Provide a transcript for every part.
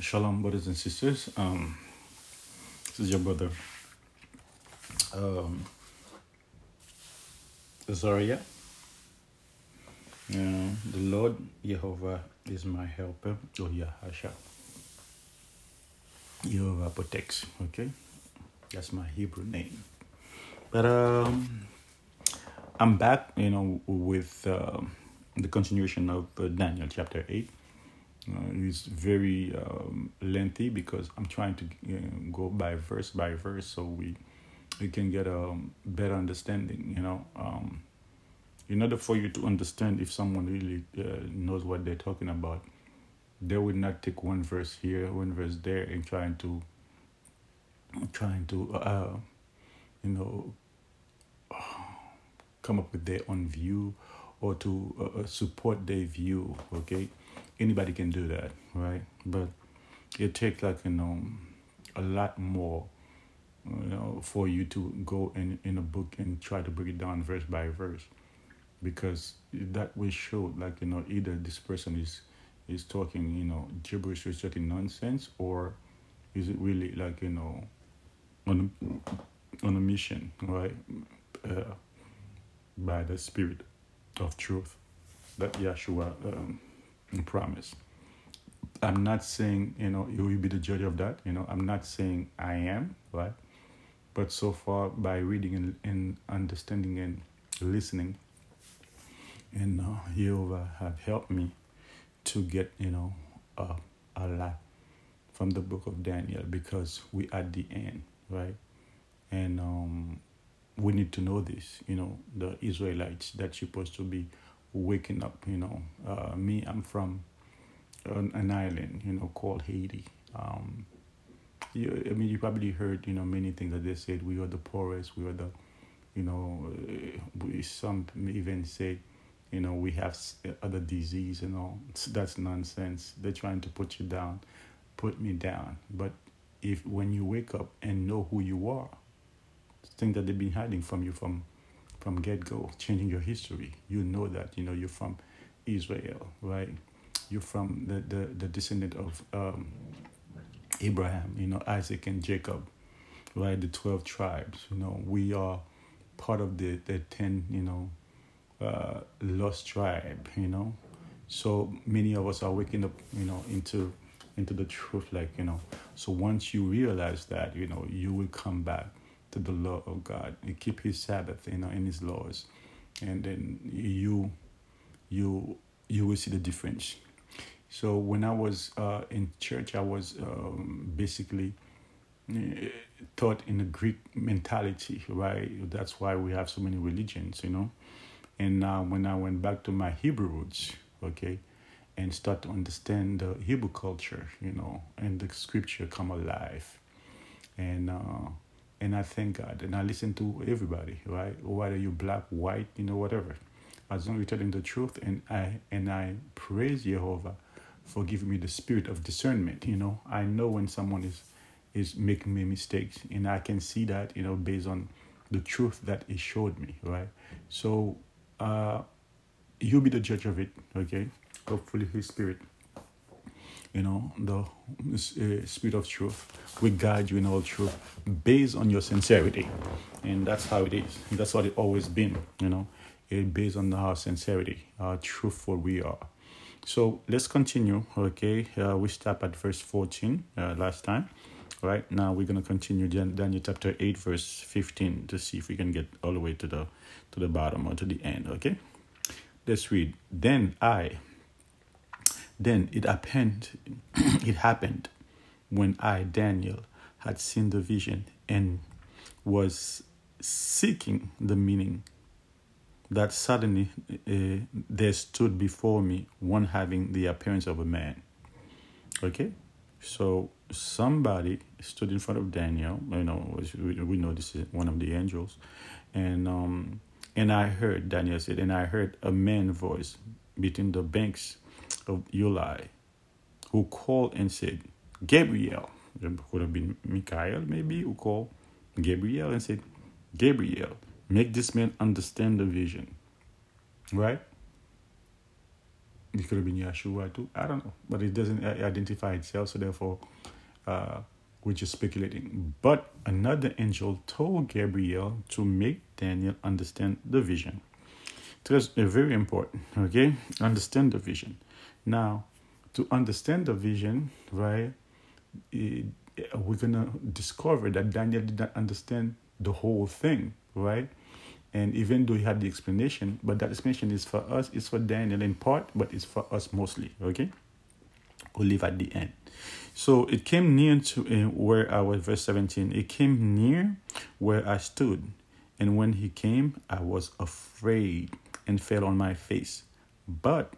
Shalom, brothers and sisters. Um, this is your brother, um. Uh, the Lord Jehovah is my helper, or Yahasha. Jehovah protects, okay? That's my Hebrew name. But um, I'm back, you know, with uh, the continuation of uh, Daniel chapter 8. Uh, it's very um, lengthy because I'm trying to know, go by verse by verse so we we can get a better understanding. You know, um, in order for you to understand if someone really uh, knows what they're talking about, they would not take one verse here, one verse there, and trying to trying to uh, you know come up with their own view or to uh, support their view. Okay anybody can do that, right? But it takes like you know a lot more, you know, for you to go in in a book and try to break it down verse by verse, because that will show like you know either this person is is talking you know gibberish or talking nonsense or is it really like you know on a, on a mission right uh, by the spirit of truth that Yeshua um, promise. I'm not saying, you know, you will be the judge of that. You know, I'm not saying I am, right? But so far, by reading and, and understanding and listening, and uh, have helped me to get, you know, uh, a lot from the book of Daniel because we at the end, right? And um, we need to know this, you know, the Israelites that's supposed to be waking up. You know, uh, me, I'm from an, an, island, you know, called Haiti. Um, you, I mean, you probably heard, you know, many things that they said. We are the poorest. We are the, you know, uh, we, some even say, you know, we have other disease and all. That's nonsense. They're trying to put you down, put me down. But if when you wake up and know who you are, things that they've been hiding from you from from get go, changing your history. You know that you know you're from Israel, right? You're from the the, the descendant of um, Abraham, you know Isaac and Jacob, right? The twelve tribes. You know we are part of the the ten you know uh, lost tribe. You know, so many of us are waking up, you know, into into the truth, like you know. So once you realize that, you know, you will come back to the law of God and keep His Sabbath, you know, in His laws, and then you, you, you will see the difference. So when I was uh, in church, I was um, basically uh, taught in a Greek mentality, right? That's why we have so many religions, you know. And now when I went back to my Hebrew roots, okay, and start to understand the Hebrew culture, you know, and the scripture come alive, and uh, and I thank God and I listen to everybody, right? Whether you black, white, you know, whatever. As long as you're telling the truth, and I and I praise Jehovah for giving me the spirit of discernment. You know, I know when someone is is making me mistakes, and I can see that, you know, based on the truth that He showed me, right? So, uh, you'll be the judge of it, okay? Hopefully, His Spirit you know, the uh, spirit of truth will guide you in all truth based on your sincerity. And that's how it is. That's what it always been, you know, it based on our sincerity, how truthful we are. So let's continue, okay? Uh, we stop at verse 14 uh, last time. Right, now we're going to continue Daniel chapter 8, verse 15 to see if we can get all the way to the to the bottom or to the end, okay? Let's read. Then I, then it happened, it happened when I, Daniel, had seen the vision and was seeking the meaning that suddenly uh, there stood before me one having the appearance of a man. Okay, so somebody stood in front of Daniel. You know, we know this is one of the angels, and um, and I heard Daniel said, and I heard a man voice between the banks of Ulai, who called and said, Gabriel, could have been Michael maybe, who called Gabriel and said, Gabriel, make this man understand the vision. Right? it could have been Yeshua too. I don't know, but it doesn't identify itself. So therefore, uh, we're just speculating. But another angel told Gabriel to make Daniel understand the vision. It was very important. Okay, understand the vision. Now, to understand the vision, right? It, we're gonna discover that Daniel did not understand the whole thing, right? And even though he had the explanation, but that explanation is for us, it's for Daniel in part, but it's for us mostly, okay? We'll leave at the end. So it came near to uh, where I was, verse 17. It came near where I stood. And when he came, I was afraid and fell on my face. But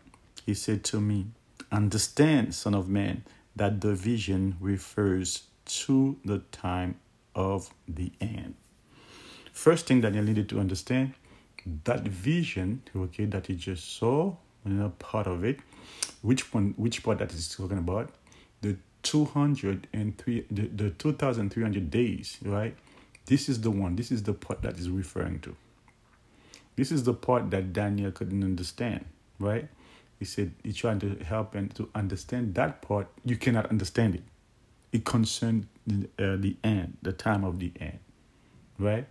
he said to me, Understand, Son of Man, that the vision refers to the time of the end. First thing that you needed to understand that vision, okay, that he just saw, you know, part of it, which one, which part that is talking about, the 203, the, the 2,300 days, right? This is the one, this is the part that is referring to. This is the part that Daniel couldn't understand, right? He said he's trying to help and to understand that part. You cannot understand it. It concerns uh, the end, the time of the end, right?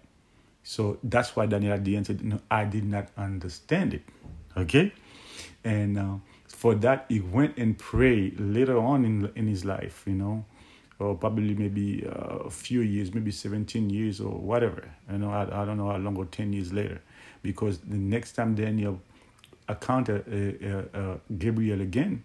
So that's why Daniel at the end said, "No, I did not understand it." Okay, and uh, for that he went and prayed later on in in his life, you know, or probably maybe uh, a few years, maybe seventeen years or whatever. You know, I, I don't know how long or ten years later, because the next time Daniel uh, uh, uh, Gabriel again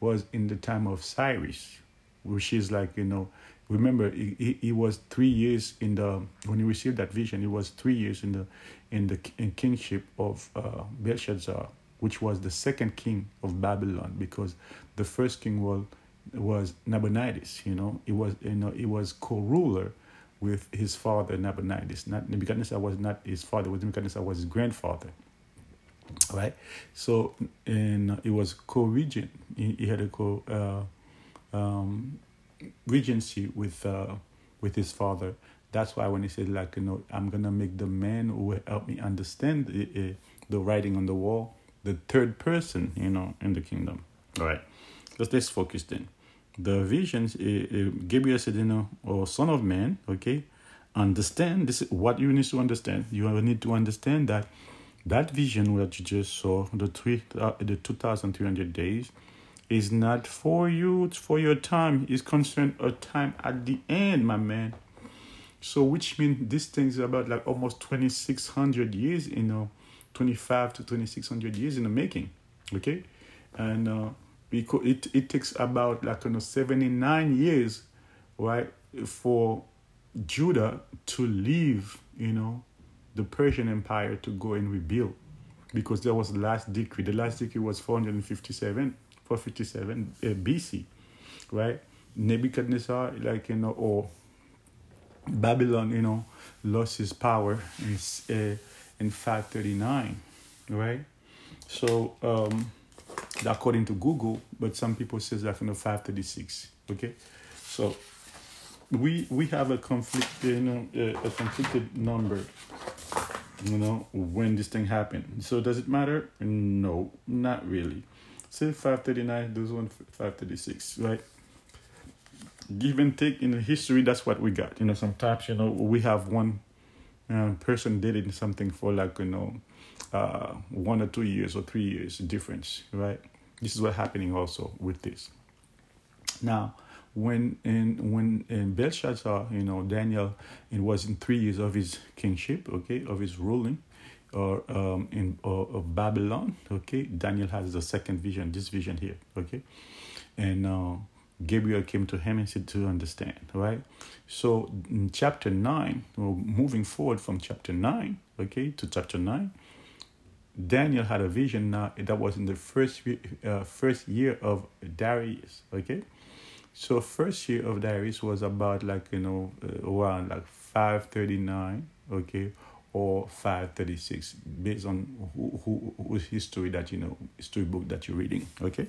was in the time of Cyrus, which is like you know remember he, he was three years in the when he received that vision he was three years in the in the in kingship of uh, Belshazzar which was the second king of Babylon because the first king was was Nabonidus you know. It was you know it was co-ruler with his father Nabonidus. Not Nebuchadnezzar was not his father was Nebuchadnezzar was his grandfather right so and it was co-regent he, he had a co uh, um, regency with uh, with his father. That's why when he said like you know I'm gonna make the man who will help me understand the, uh, the writing on the wall the third person you know in the kingdom. All right, let's let's focus then. The visions, uh, Gabriel said, you know, or son of man, okay, understand this. Is what you need to understand. You need to understand that that vision that you just saw, the three, uh, the two thousand three hundred days is not for you, it's for your time. It's concerned a time at the end, my man. So which means this thing is about like almost 2600 years, you know, 25 to 2600 years in the making. Okay? And uh because it, it takes about like you know 79 years, right, for Judah to leave, you know, the Persian Empire to go and rebuild. Because there was the last decree. The last decree was 457 457 uh, BC, right? Nebuchadnezzar, like, you know, or Babylon, you know, lost his power in, uh, in 539, right? So, um, according to Google, but some people says that you know 536. Okay, so we we have a conflict, you know, a, a conflicted number. You know when this thing happened. So does it matter? No, not really say 539, those one 536, right? Give and take in the history, that's what we got. You know, sometimes, you know, we have one uh, person dating something for like, you know, uh, one or two years or three years difference, right? This is what's happening also with this. Now, when in when in Belshazzar, you know, Daniel, it was in three years of his kingship, okay, of his ruling, or um, in or, of Babylon. Okay, Daniel has the second vision, this vision here. Okay, and uh, Gabriel came to him and said to understand. Right. So in chapter nine, well, moving forward from chapter nine, okay, to chapter nine. Daniel had a vision now that was in the first uh, first year of Darius. Okay, so first year of Darius was about like you know uh, around like five thirty nine. Okay, or 536 based on who, who, whose history that you know history book that you're reading okay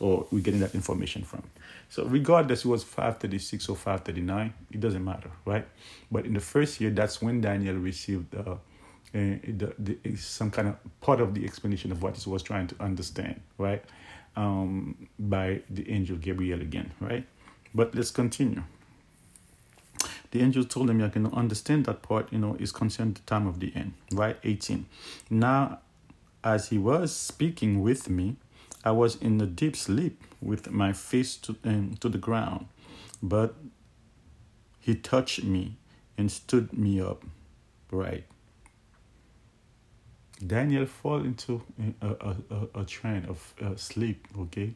or we're getting that information from so regardless it was 536 or 539 it doesn't matter right but in the first year that's when daniel received uh, uh, the, the, some kind of part of the explanation of what he was trying to understand right um, by the angel Gabriel again, right? But let's continue. The angel told him, you can understand that part, you know, is concerned the time of the end, right? 18. Now, as he was speaking with me, I was in a deep sleep with my face to, um, to the ground. But he touched me and stood me up right. Daniel fall into a, a, a, train of uh, sleep, okay?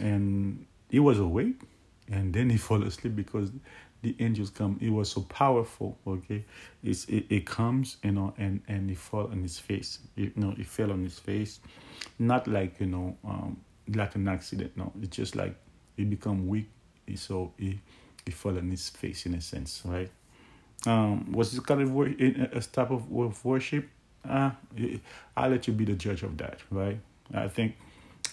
And he was awake and then he fall asleep because the angels come. It was so powerful, okay? It's, it, it comes, you know, and, and he fall on his face. You know, it fell on his face. Not like, you know, um, like an accident, no. It's just like he become weak, so he, he fell on his face in a sense, right? Um, was this kind of a type of worship? Uh, I'll let you be the judge of that, right? I think,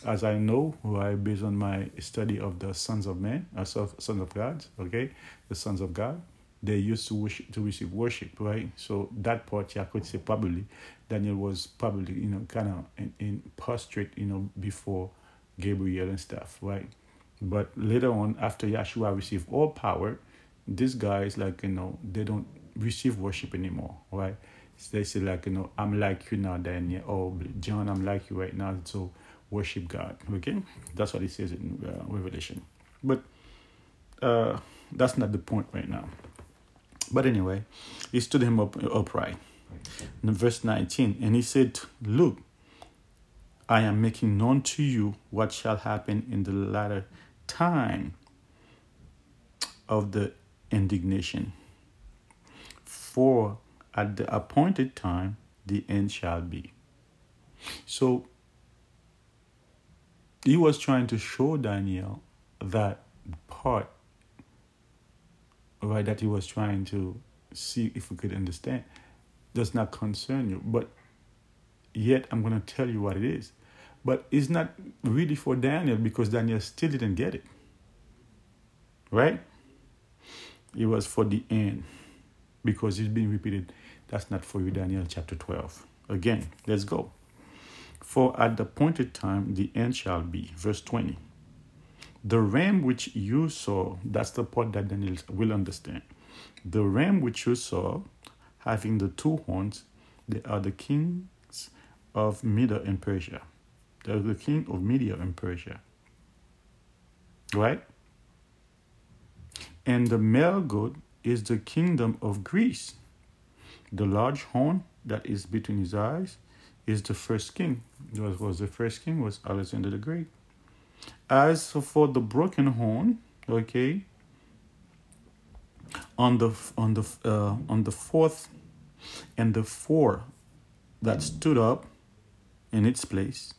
as I know, right, based on my study of the sons of men, uh, sons of God, okay, the sons of God, they used to worship to receive worship, right? So that part, I could say probably Daniel was probably you know kind of in, in prostrate, you know, before Gabriel and stuff, right? But later on, after Yeshua received all power, these guys like you know they don't receive worship anymore, right? They say like you know I'm like you now, Daniel. Oh, John, I'm like you right now. So worship God. Okay, that's what it says in uh, Revelation. But uh, that's not the point right now. But anyway, he stood him up upright. In verse 19, and he said, Look, I am making known to you what shall happen in the latter time of the indignation. For at the appointed time the end shall be. So he was trying to show Daniel that part, right, that he was trying to see if we could understand, does not concern you. But yet I'm going to tell you what it is. But it's not really for Daniel because Daniel still didn't get it. Right? It was for the end because it's been repeated. That's not for you, Daniel chapter 12. Again, let's go. For at the appointed time the end shall be. Verse 20. The ram which you saw, that's the part that Daniel will understand. The ram which you saw, having the two horns, they are the kings of Media and Persia. They're the king of Media and Persia. Right? And the male goat is the kingdom of Greece. The large horn that is between his eyes is the first king. What was the first king was Alexander the Great. As for the broken horn, okay, on the on the uh, on the fourth and the four that stood up in its place,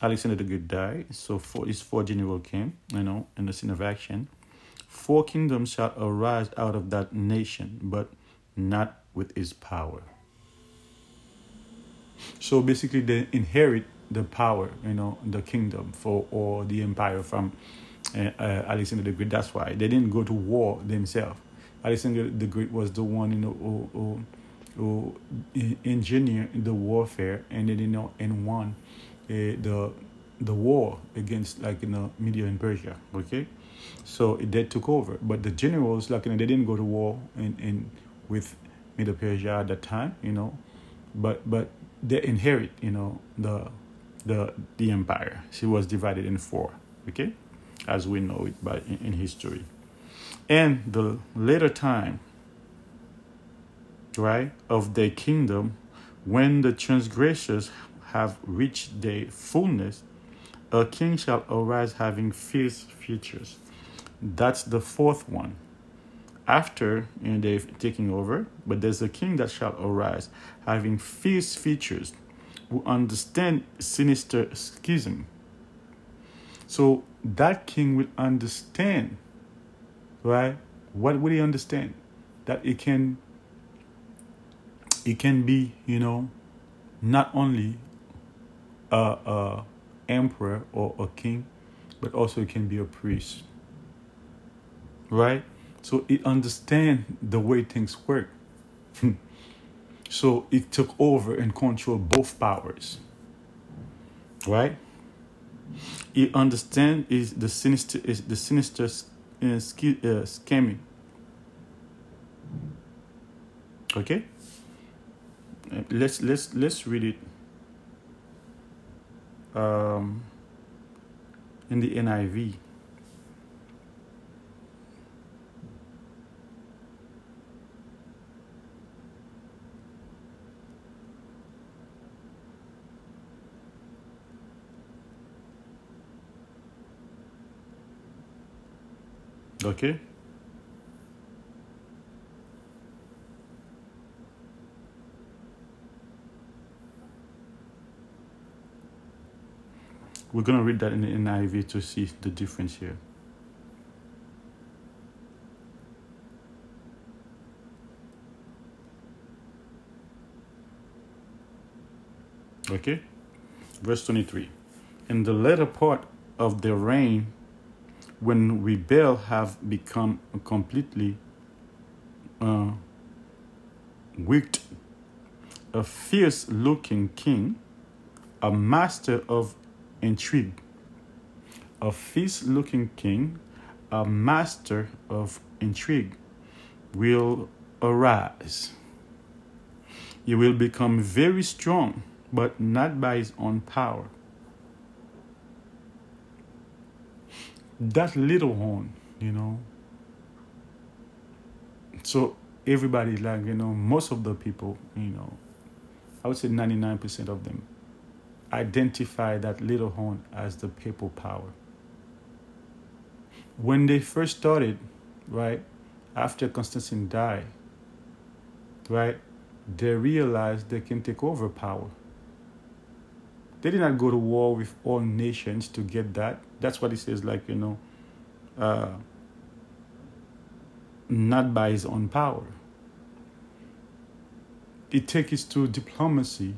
Alexander the Great died. So for his four general came, you know, in the scene of action. Four kingdoms shall arise out of that nation, but not with his power. So basically, they inherit the power, you know, the kingdom for or the empire from uh, uh, Alexander the Great. That's why they didn't go to war themselves. Alexander the Great was the one, you know, who, who, who engineered the warfare and then you know and won uh, the the war against like you know Media and Persia. Okay, so they took over. But the generals, like, you know, they didn't go to war in, in with Middle Persia at that time, you know, but but they inherit, you know, the the the empire. She was divided in four, okay, as we know it by in, in history. And the later time, right, of their kingdom, when the transgressors have reached their fullness, a king shall arise having fierce features that's the fourth one. After you know, they've taken over, but there's a king that shall arise, having fierce features, who understand sinister schism. So that king will understand, right? What will he understand? That it can it can be, you know, not only a, a emperor or a king, but also it can be a priest right? So it understand the way things work. so it took over and controlled both powers, right? It understand is the sinister is the sinister uh, uh, scheming. Okay. Uh, let's let's let's read it. Um, in the NIV. Okay. We're going to read that in the NIV to see the difference here. Okay? Verse 23. In the latter part of the reign when rebel have become completely uh, wicked, a fierce looking king, a master of intrigue, a fierce looking king, a master of intrigue, will arise. He will become very strong, but not by his own power that little horn, you know. So everybody, like, you know, most of the people, you know, I would say 99% of them identify that little horn as the papal power. When they first started, right, after Constantine died, right, they realized they can take over power. They did not go to war with all nations to get that. That's what he says, like, you know, uh, not by his own power. It takes to diplomacy,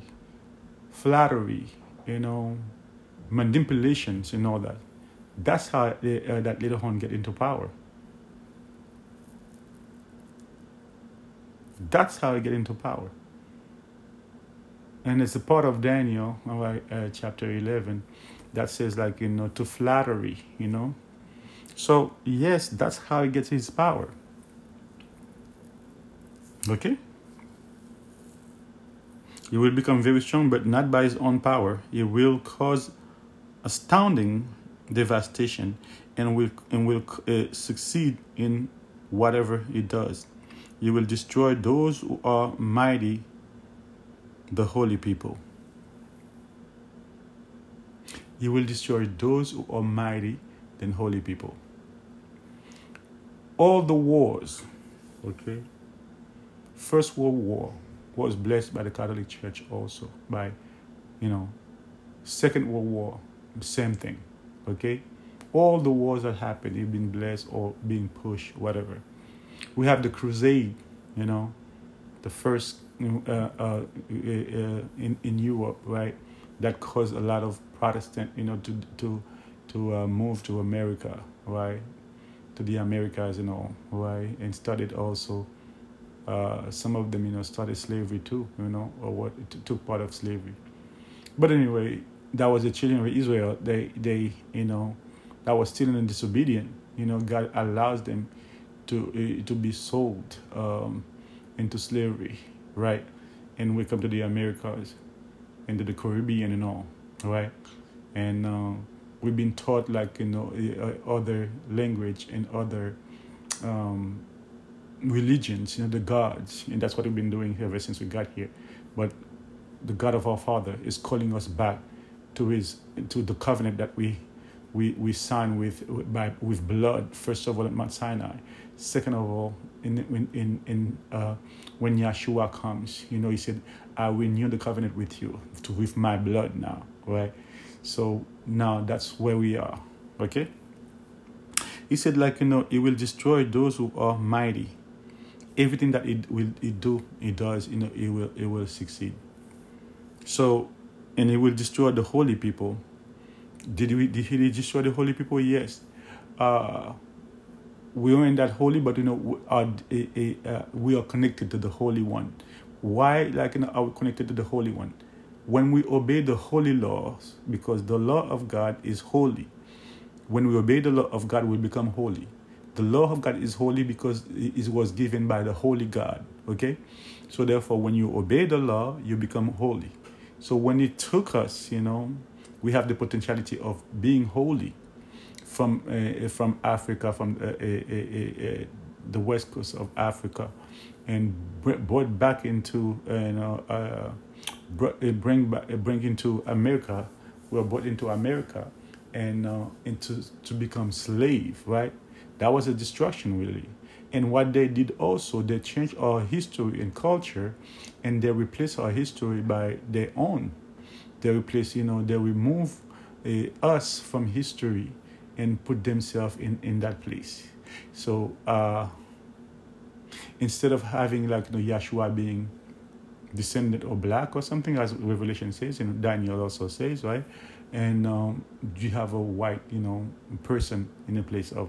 flattery, you know, manipulations and all that. That's how they, uh, that little horn get into power. That's how he get into power and it's a part of Daniel, uh, chapter 11, that says, like, you know, to flattery, you know. So, yes, that's how he gets his power. Okay? He will become very strong, but not by his own power. He will cause astounding devastation and will, and will uh, succeed in whatever he does. He will destroy those who are mighty the holy people. You will destroy those who are mighty than holy people. All the wars, okay? First World War was blessed by the Catholic Church also, by, you know, Second World War, same thing, okay? All the wars that happened, have been blessed or being pushed, whatever. We have the Crusade, you know, the first uh, uh, uh, in in Europe, right? That caused a lot of Protestant, you know, to to to uh, move to America, right? To the Americas, you know, right? And started also. Uh, some of them, you know, started slavery too, you know, or what took part of slavery. But anyway, that was the children of Israel. They, they, you know, that was still in disobedient. You know, God allows them to uh, to be sold um, into slavery, right? And we come to the Americas, into the Caribbean and all, right? And uh, we've been taught like you know uh, other language and other um, religions, you know, the gods, and that's what we've been doing ever since we got here. But the God of our Father is calling us back to His to the covenant that we we we sign with by with blood. First of all at Mount Sinai, Second of all, in in in, in uh, when Yeshua comes, you know, he said, "I renew the covenant with you to with my blood now." Right. So now that's where we are. Okay. He said, like you know, it will destroy those who are mighty. Everything that it will it do, it does, you know, it will it will succeed. So, and it will destroy the holy people. Did we did he destroy the holy people? Yes. Uh, we aren't that holy, but you know, we are, a, a, uh, we are connected to the Holy One. Why, like, you know, are we connected to the Holy One? when we obey the holy laws, because the law of God is holy. When we obey the law of God, we become holy. The law of God is holy because it was given by the holy God. Okay? So therefore, when you obey the law, you become holy. So when it took us, you know, we have the potentiality of being holy from uh, from Africa, from uh, uh, the west coast of Africa, and brought back into you know uh, bring back bring into America. Were brought into America, and uh, into to become slave. Right, that was a destruction really. And what they did also, they changed our history and culture, and they replaced our history by their own. They replace, you know, they remove uh, us from history and put themselves in, in that place. So uh, instead of having like you know, Yeshua being descendant or black or something, as Revelation says, and Daniel also says, right? And um, you have a white, you know, person in the place of,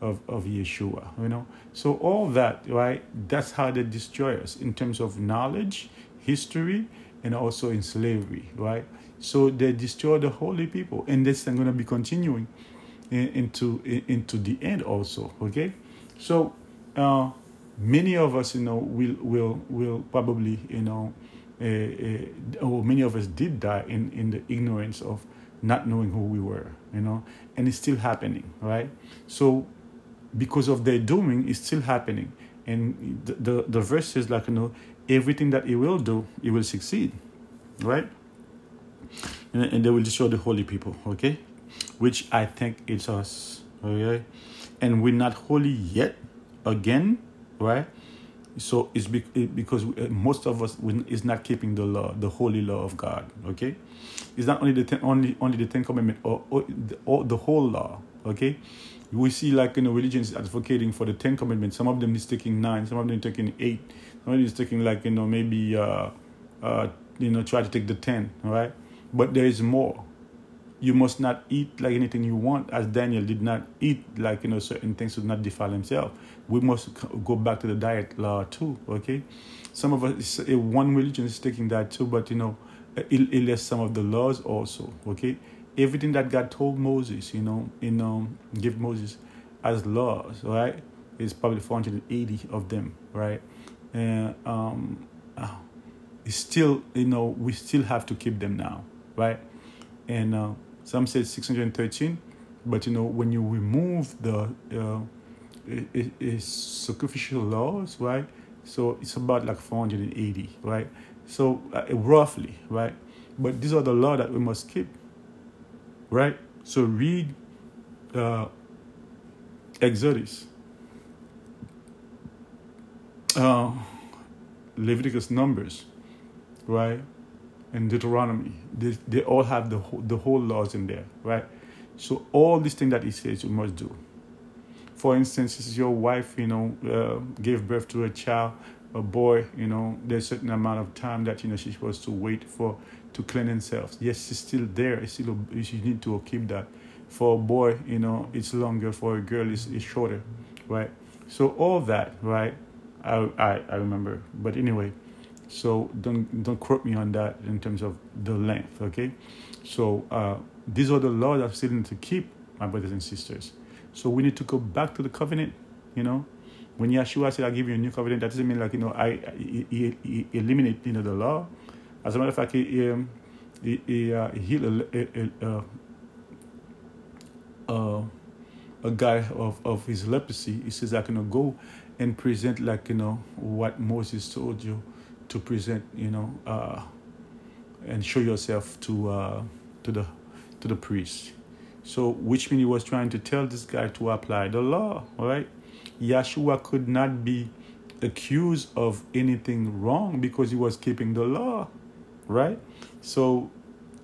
of, of Yeshua, you know? So all that, right? That's how they destroy us in terms of knowledge, history, and also in slavery, right? So they destroy the holy people, and this is going to be continuing into into the end also. Okay, so uh, many of us, you know, will will will probably, you know, uh, uh, or many of us did die in in the ignorance of not knowing who we were, you know, and it's still happening, right? So because of their doing, it's still happening, and the the, the verse is like you know, everything that he will do, he will succeed, right? And, and they will destroy the holy people, okay? Which I think is us. Okay, and we're not holy yet. Again, right? So it's because uh, most of us is not keeping the law, the holy law of God. Okay, it's not only the ten, only only the Ten Commandment or, or, the, or the whole law. Okay, we see like you know religions advocating for the Ten Commandments. Some of them is taking nine, some of them is taking eight, some of them is taking like you know maybe uh, uh, you know try to take the ten. Right, but there is more you must not eat like anything you want, as Daniel did not eat like you know certain things to not defile himself. We must go back to the diet law too. Okay, some of us one religion is taking that too, but you know it, it lists some of the laws also. Okay, everything that God told Moses, you know, in um, give Moses as laws, right? Is probably 480 of them, right? And um, it's still, you know, we still have to keep them now, right? And uh, some say 613, but you know when you remove the uh, it, it, sacrificial laws, right? So it's about like 480, right? So uh, roughly, right? But these are the law that we must keep, right? So read uh, Exodus, uh, Leviticus, Numbers, right? And Deuteronomy. They, they all have the whole, the whole laws in there, right? So all these things that he says you must do. For instance, your wife, you know, uh, gave birth to a child, a boy, you know, there's a certain amount of time that you know she's supposed to wait for to clean himself. Yes, she's still there. It's still she need to keep that. For a boy, you know, it's longer. For a girl, it's, it's shorter, right? So all that, right? I, I I remember. But anyway, so don't don't quote me on that in terms of the length, okay? So uh, these are the laws that still need to keep, my brothers and sisters. So we need to go back to the covenant, you know. When Yeshua said, "I give you a new covenant," that doesn't mean like you know I, I, I, I eliminate you know the law. As a matter of fact, he um, he, he, uh, healed a, a, a, a guy of, of his leprosy. He says, "I can go and present like you know what Moses told you." To present, you know, uh, and show yourself to uh, to the to the priest. So, which means he was trying to tell this guy to apply the law, right? Yeshua could not be accused of anything wrong because he was keeping the law, right? So,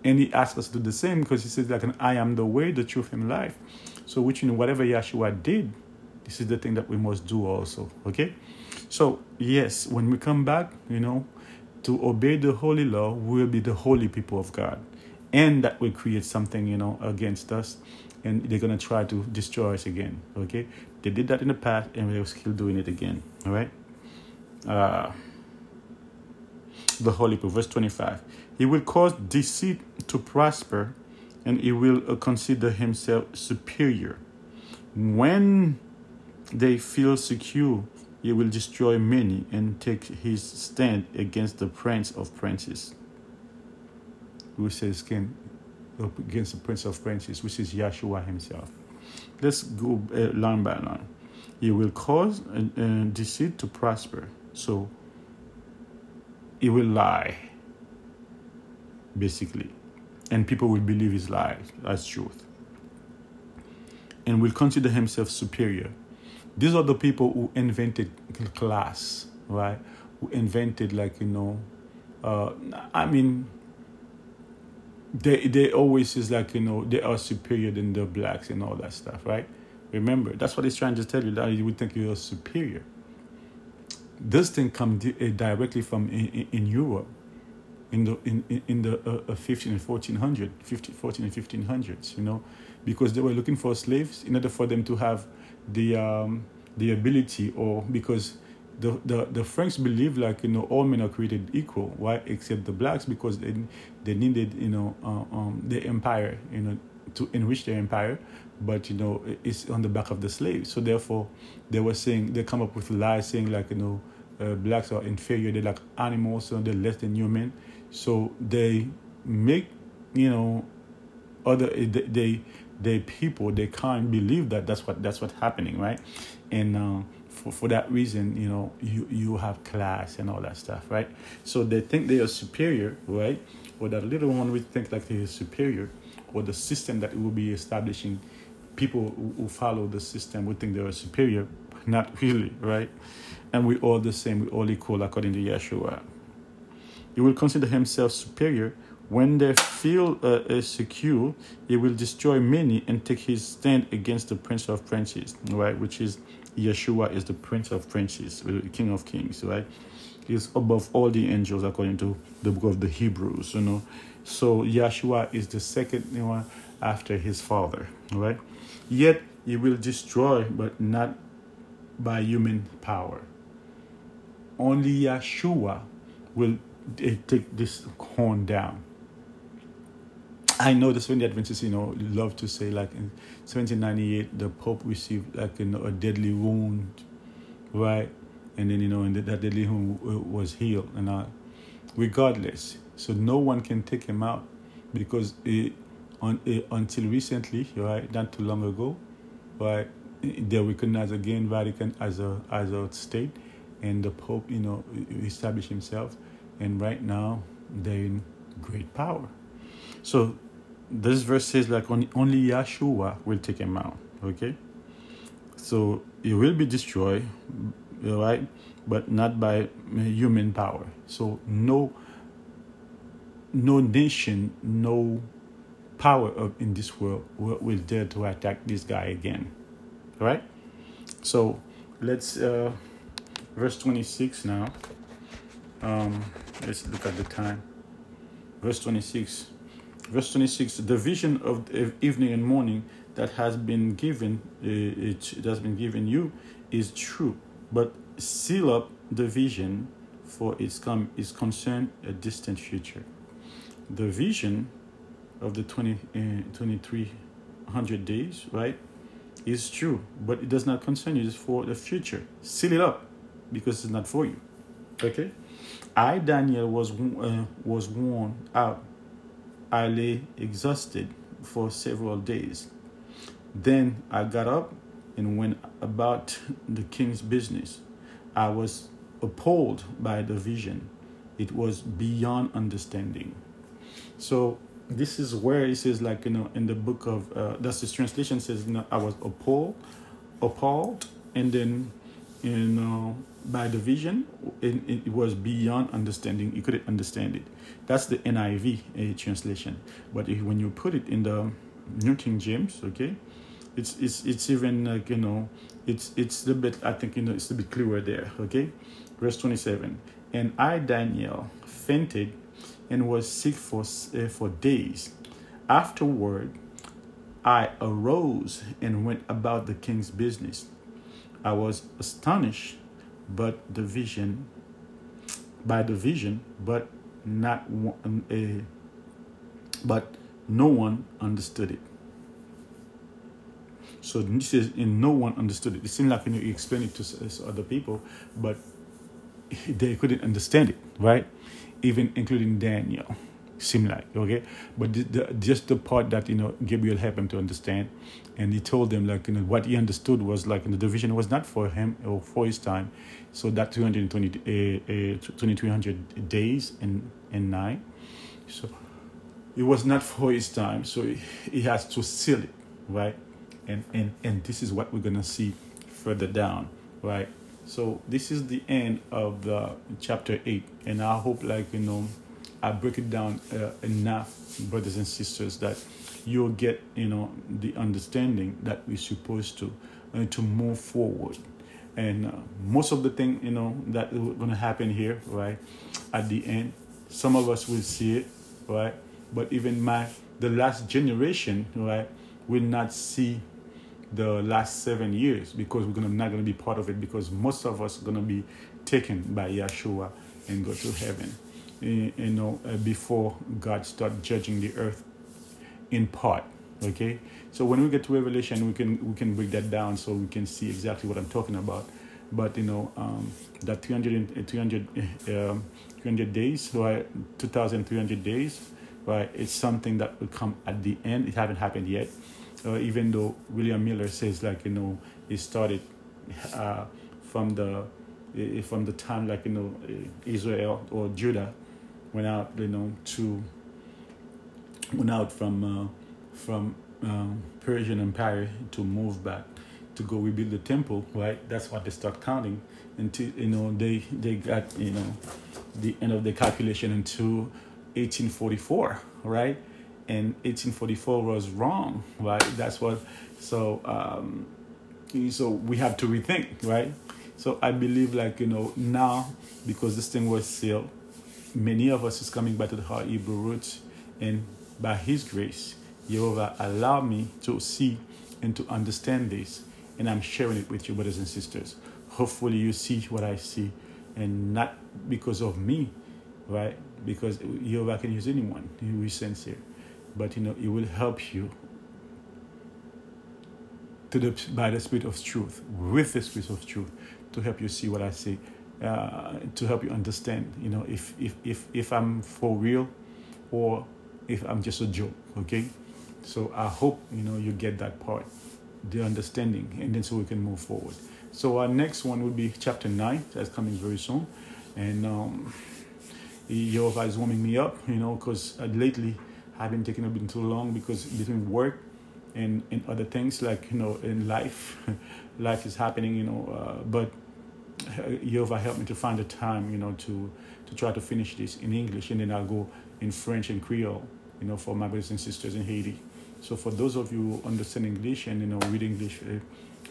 and he asked us to do the same because he says, like, I am the way, the truth, and life. So, which means whatever Yeshua did, this is the thing that we must do also, okay? So, yes, when we come back, you know, to obey the holy law, we'll be the holy people of God. And that will create something, you know, against us. And they're going to try to destroy us again. Okay? They did that in the past and they're still doing it again. All right? Uh, the Holy Proof, verse 25. He will cause deceit to prosper, and he will uh, consider himself superior. When they feel secure, he will destroy many and take his stand against the prince of princes. Who says can against the prince of princes, which is Yeshua himself. Let's go uh, line by line. He will cause uh, uh, deceit to prosper. So he will lie, basically. And people will believe his lies as truth. And will consider himself superior. These are the people who invented class, right? Who invented, like, you know, uh, I mean, they they always is like you know they are superior than the blacks and all that stuff, right? Remember, that's what he's trying to tell you. That you would think you're superior. This thing come di- uh, directly from in, in, Europe, in the in in the uh, 15 uh, and 1400, 15, 14 and 1500s. You know, because they were looking for slaves in order for them to have the um, the ability, or because the, the, the Franks believe like you know all men are created equal, why except the blacks? Because they they needed you know uh, um, the empire you know to enrich their empire, but you know it's on the back of the slaves. So therefore, they were saying they come up with lies saying like you know uh, blacks are inferior, they're like animals, so they're less than human. So they make you know other they they, they people they can't believe that that's what that's what's happening, right? And uh, for, for that reason, you know, you, you have class and all that stuff, right? So they think they are superior, right? Or that little one would think like they are superior, or the system that will be establishing, people who, who follow the system would think they are superior, not really, right? And we all the same, we all equal according to Yeshua. He will consider himself superior when they feel uh, secure, he will destroy many and take his stand against the prince of princes, right? Which is Yeshua is the Prince of Princes, the King of Kings, right? He's above all the angels according to the book of the Hebrews, you know. So Yeshua is the second one after his father, right? Yet he will destroy, but not by human power. Only Yeshua will eh, take this horn down I know the Seventh Adventists, you know, love to say like in 1798 the Pope received like you know, a deadly wound, right? And then you know, and that deadly wound was healed, and uh, regardless, so no one can take him out because it, on, it, until recently, right, not too long ago, right, they recognize again Vatican as a as a state, and the Pope, you know, established himself, and right now they're in great power. So this verse says like only, only Yeshua will take him out. Okay? So he will be destroyed, right? But not by human power. So no no nation, no power in this world will, will dare to attack this guy again. Right? So let's uh verse 26 now. Um let's look at the time. Verse 26 Verse 26 The vision of evening and morning that has been given, uh, it, it has been given you is true, but seal up the vision for its come is concerned a distant future. The vision of the 20, uh, 2300 days, right, is true, but it does not concern you. It's for the future. Seal it up because it's not for you. Okay? I, Daniel, was, uh, was worn out I lay exhausted for several days. Then I got up and went about the king's business. I was appalled by the vision. It was beyond understanding. So this is where it says, like you know, in the book of uh, that's the translation says, you know, I was appalled, appalled, and then you know by the vision, it, it was beyond understanding. You couldn't understand it. That's the NIV uh, translation. But if, when you put it in the New King James, okay, it's it's it's even like you know, it's it's a bit. I think you know it's a bit clearer there. Okay, verse twenty seven. And I Daniel fainted and was sick for uh, for days. Afterward, I arose and went about the king's business. I was astonished but the vision by the vision, but not one, uh, but no one understood it. So this says, and no one understood it. It seemed like know, you explained it to other people, but they couldn't understand it, right? Even including Daniel, seemed like okay. But the, the, just the part that you know Gabriel helped him to understand, and he told them like you know what he understood was like the division was not for him or for his time. So that 220, uh, uh, 2300 days and and nine, so it was not for his time. So he, he has to seal it, right? and and and this is what we're gonna see further down right so this is the end of the chapter 8 and i hope like you know i break it down uh, enough brothers and sisters that you'll get you know the understanding that we're supposed to uh, to move forward and uh, most of the thing you know that is going to happen here right at the end some of us will see it right but even my the last generation right will not see the last seven years because we're gonna not gonna be part of it because most of us are gonna be taken by Yeshua and go to heaven. You know, uh, before God start judging the earth in part. Okay, so when we get to Revelation, we can we can break that down so we can see exactly what I'm talking about. But you know, um, that 300, 300, um, 300 days, right? 2,300 days, right? It's something that will come at the end. It haven't happened yet uh, even though William Miller says like you know it started uh, from the from the time like you know Israel or Judah went out you know to went out from uh, from um, Persian Empire to move back to go rebuild the temple right that's what they start counting until you know they they got you know the end of the calculation into 1844 right and 1844 was wrong, right? That's what. So um, so we have to rethink, right? So I believe, like you know, now because this thing was sealed, many of us is coming back to the heart Hebrew roots, and by His grace, Jehovah allowed me to see and to understand this, and I'm sharing it with you, brothers and sisters. Hopefully, you see what I see, and not because of me, right? Because Jehovah can use anyone who is sincere but you know it will help you to the by the spirit of truth with the spirit of truth to help you see what I say uh, to help you understand you know if if if if I'm for real or if I'm just a joke okay so I hope you know you get that part the understanding and then so we can move forward so our next one will be chapter 9 that's coming very soon and um Jehovah is warming me up you know because uh, lately I've been taking a bit too long because between work and, and other things like you know in life, life is happening. You know, uh, but Jehovah helped me to find the time. You know, to to try to finish this in English, and then I'll go in French and Creole. You know, for my brothers and sisters in Haiti. So for those of you who understand English and you know read English uh,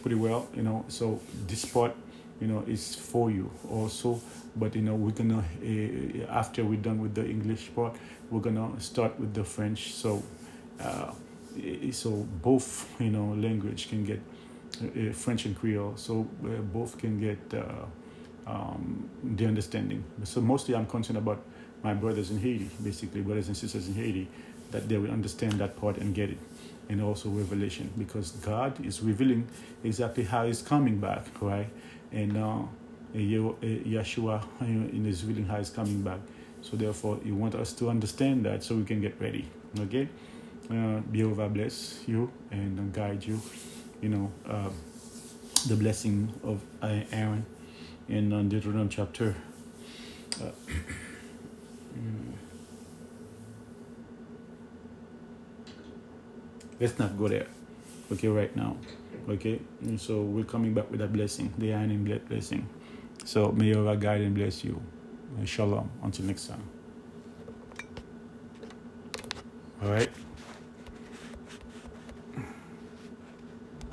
pretty well, you know, so this part, you know, is for you also. But you know, we're gonna uh, after we're done with the English part, we're gonna start with the French. So, uh, so both you know language can get French and Creole. So uh, both can get uh, um, the understanding. So mostly I'm concerned about my brothers in Haiti, basically brothers and sisters in Haiti, that they will understand that part and get it. And also revelation, because God is revealing exactly how He's coming back, right? And uh, Yeshua is revealing how He's coming back. So therefore, you want us to understand that so we can get ready. Okay? Uh, Jehovah bless you and guide you. You know, uh, the blessing of Aaron in uh, Deuteronomy chapter. Uh, let's not go there. Okay, right now. Okay, and so we're coming back with a blessing, the iron blessing. So may your guide and bless you. Shalom. Until next time. All right.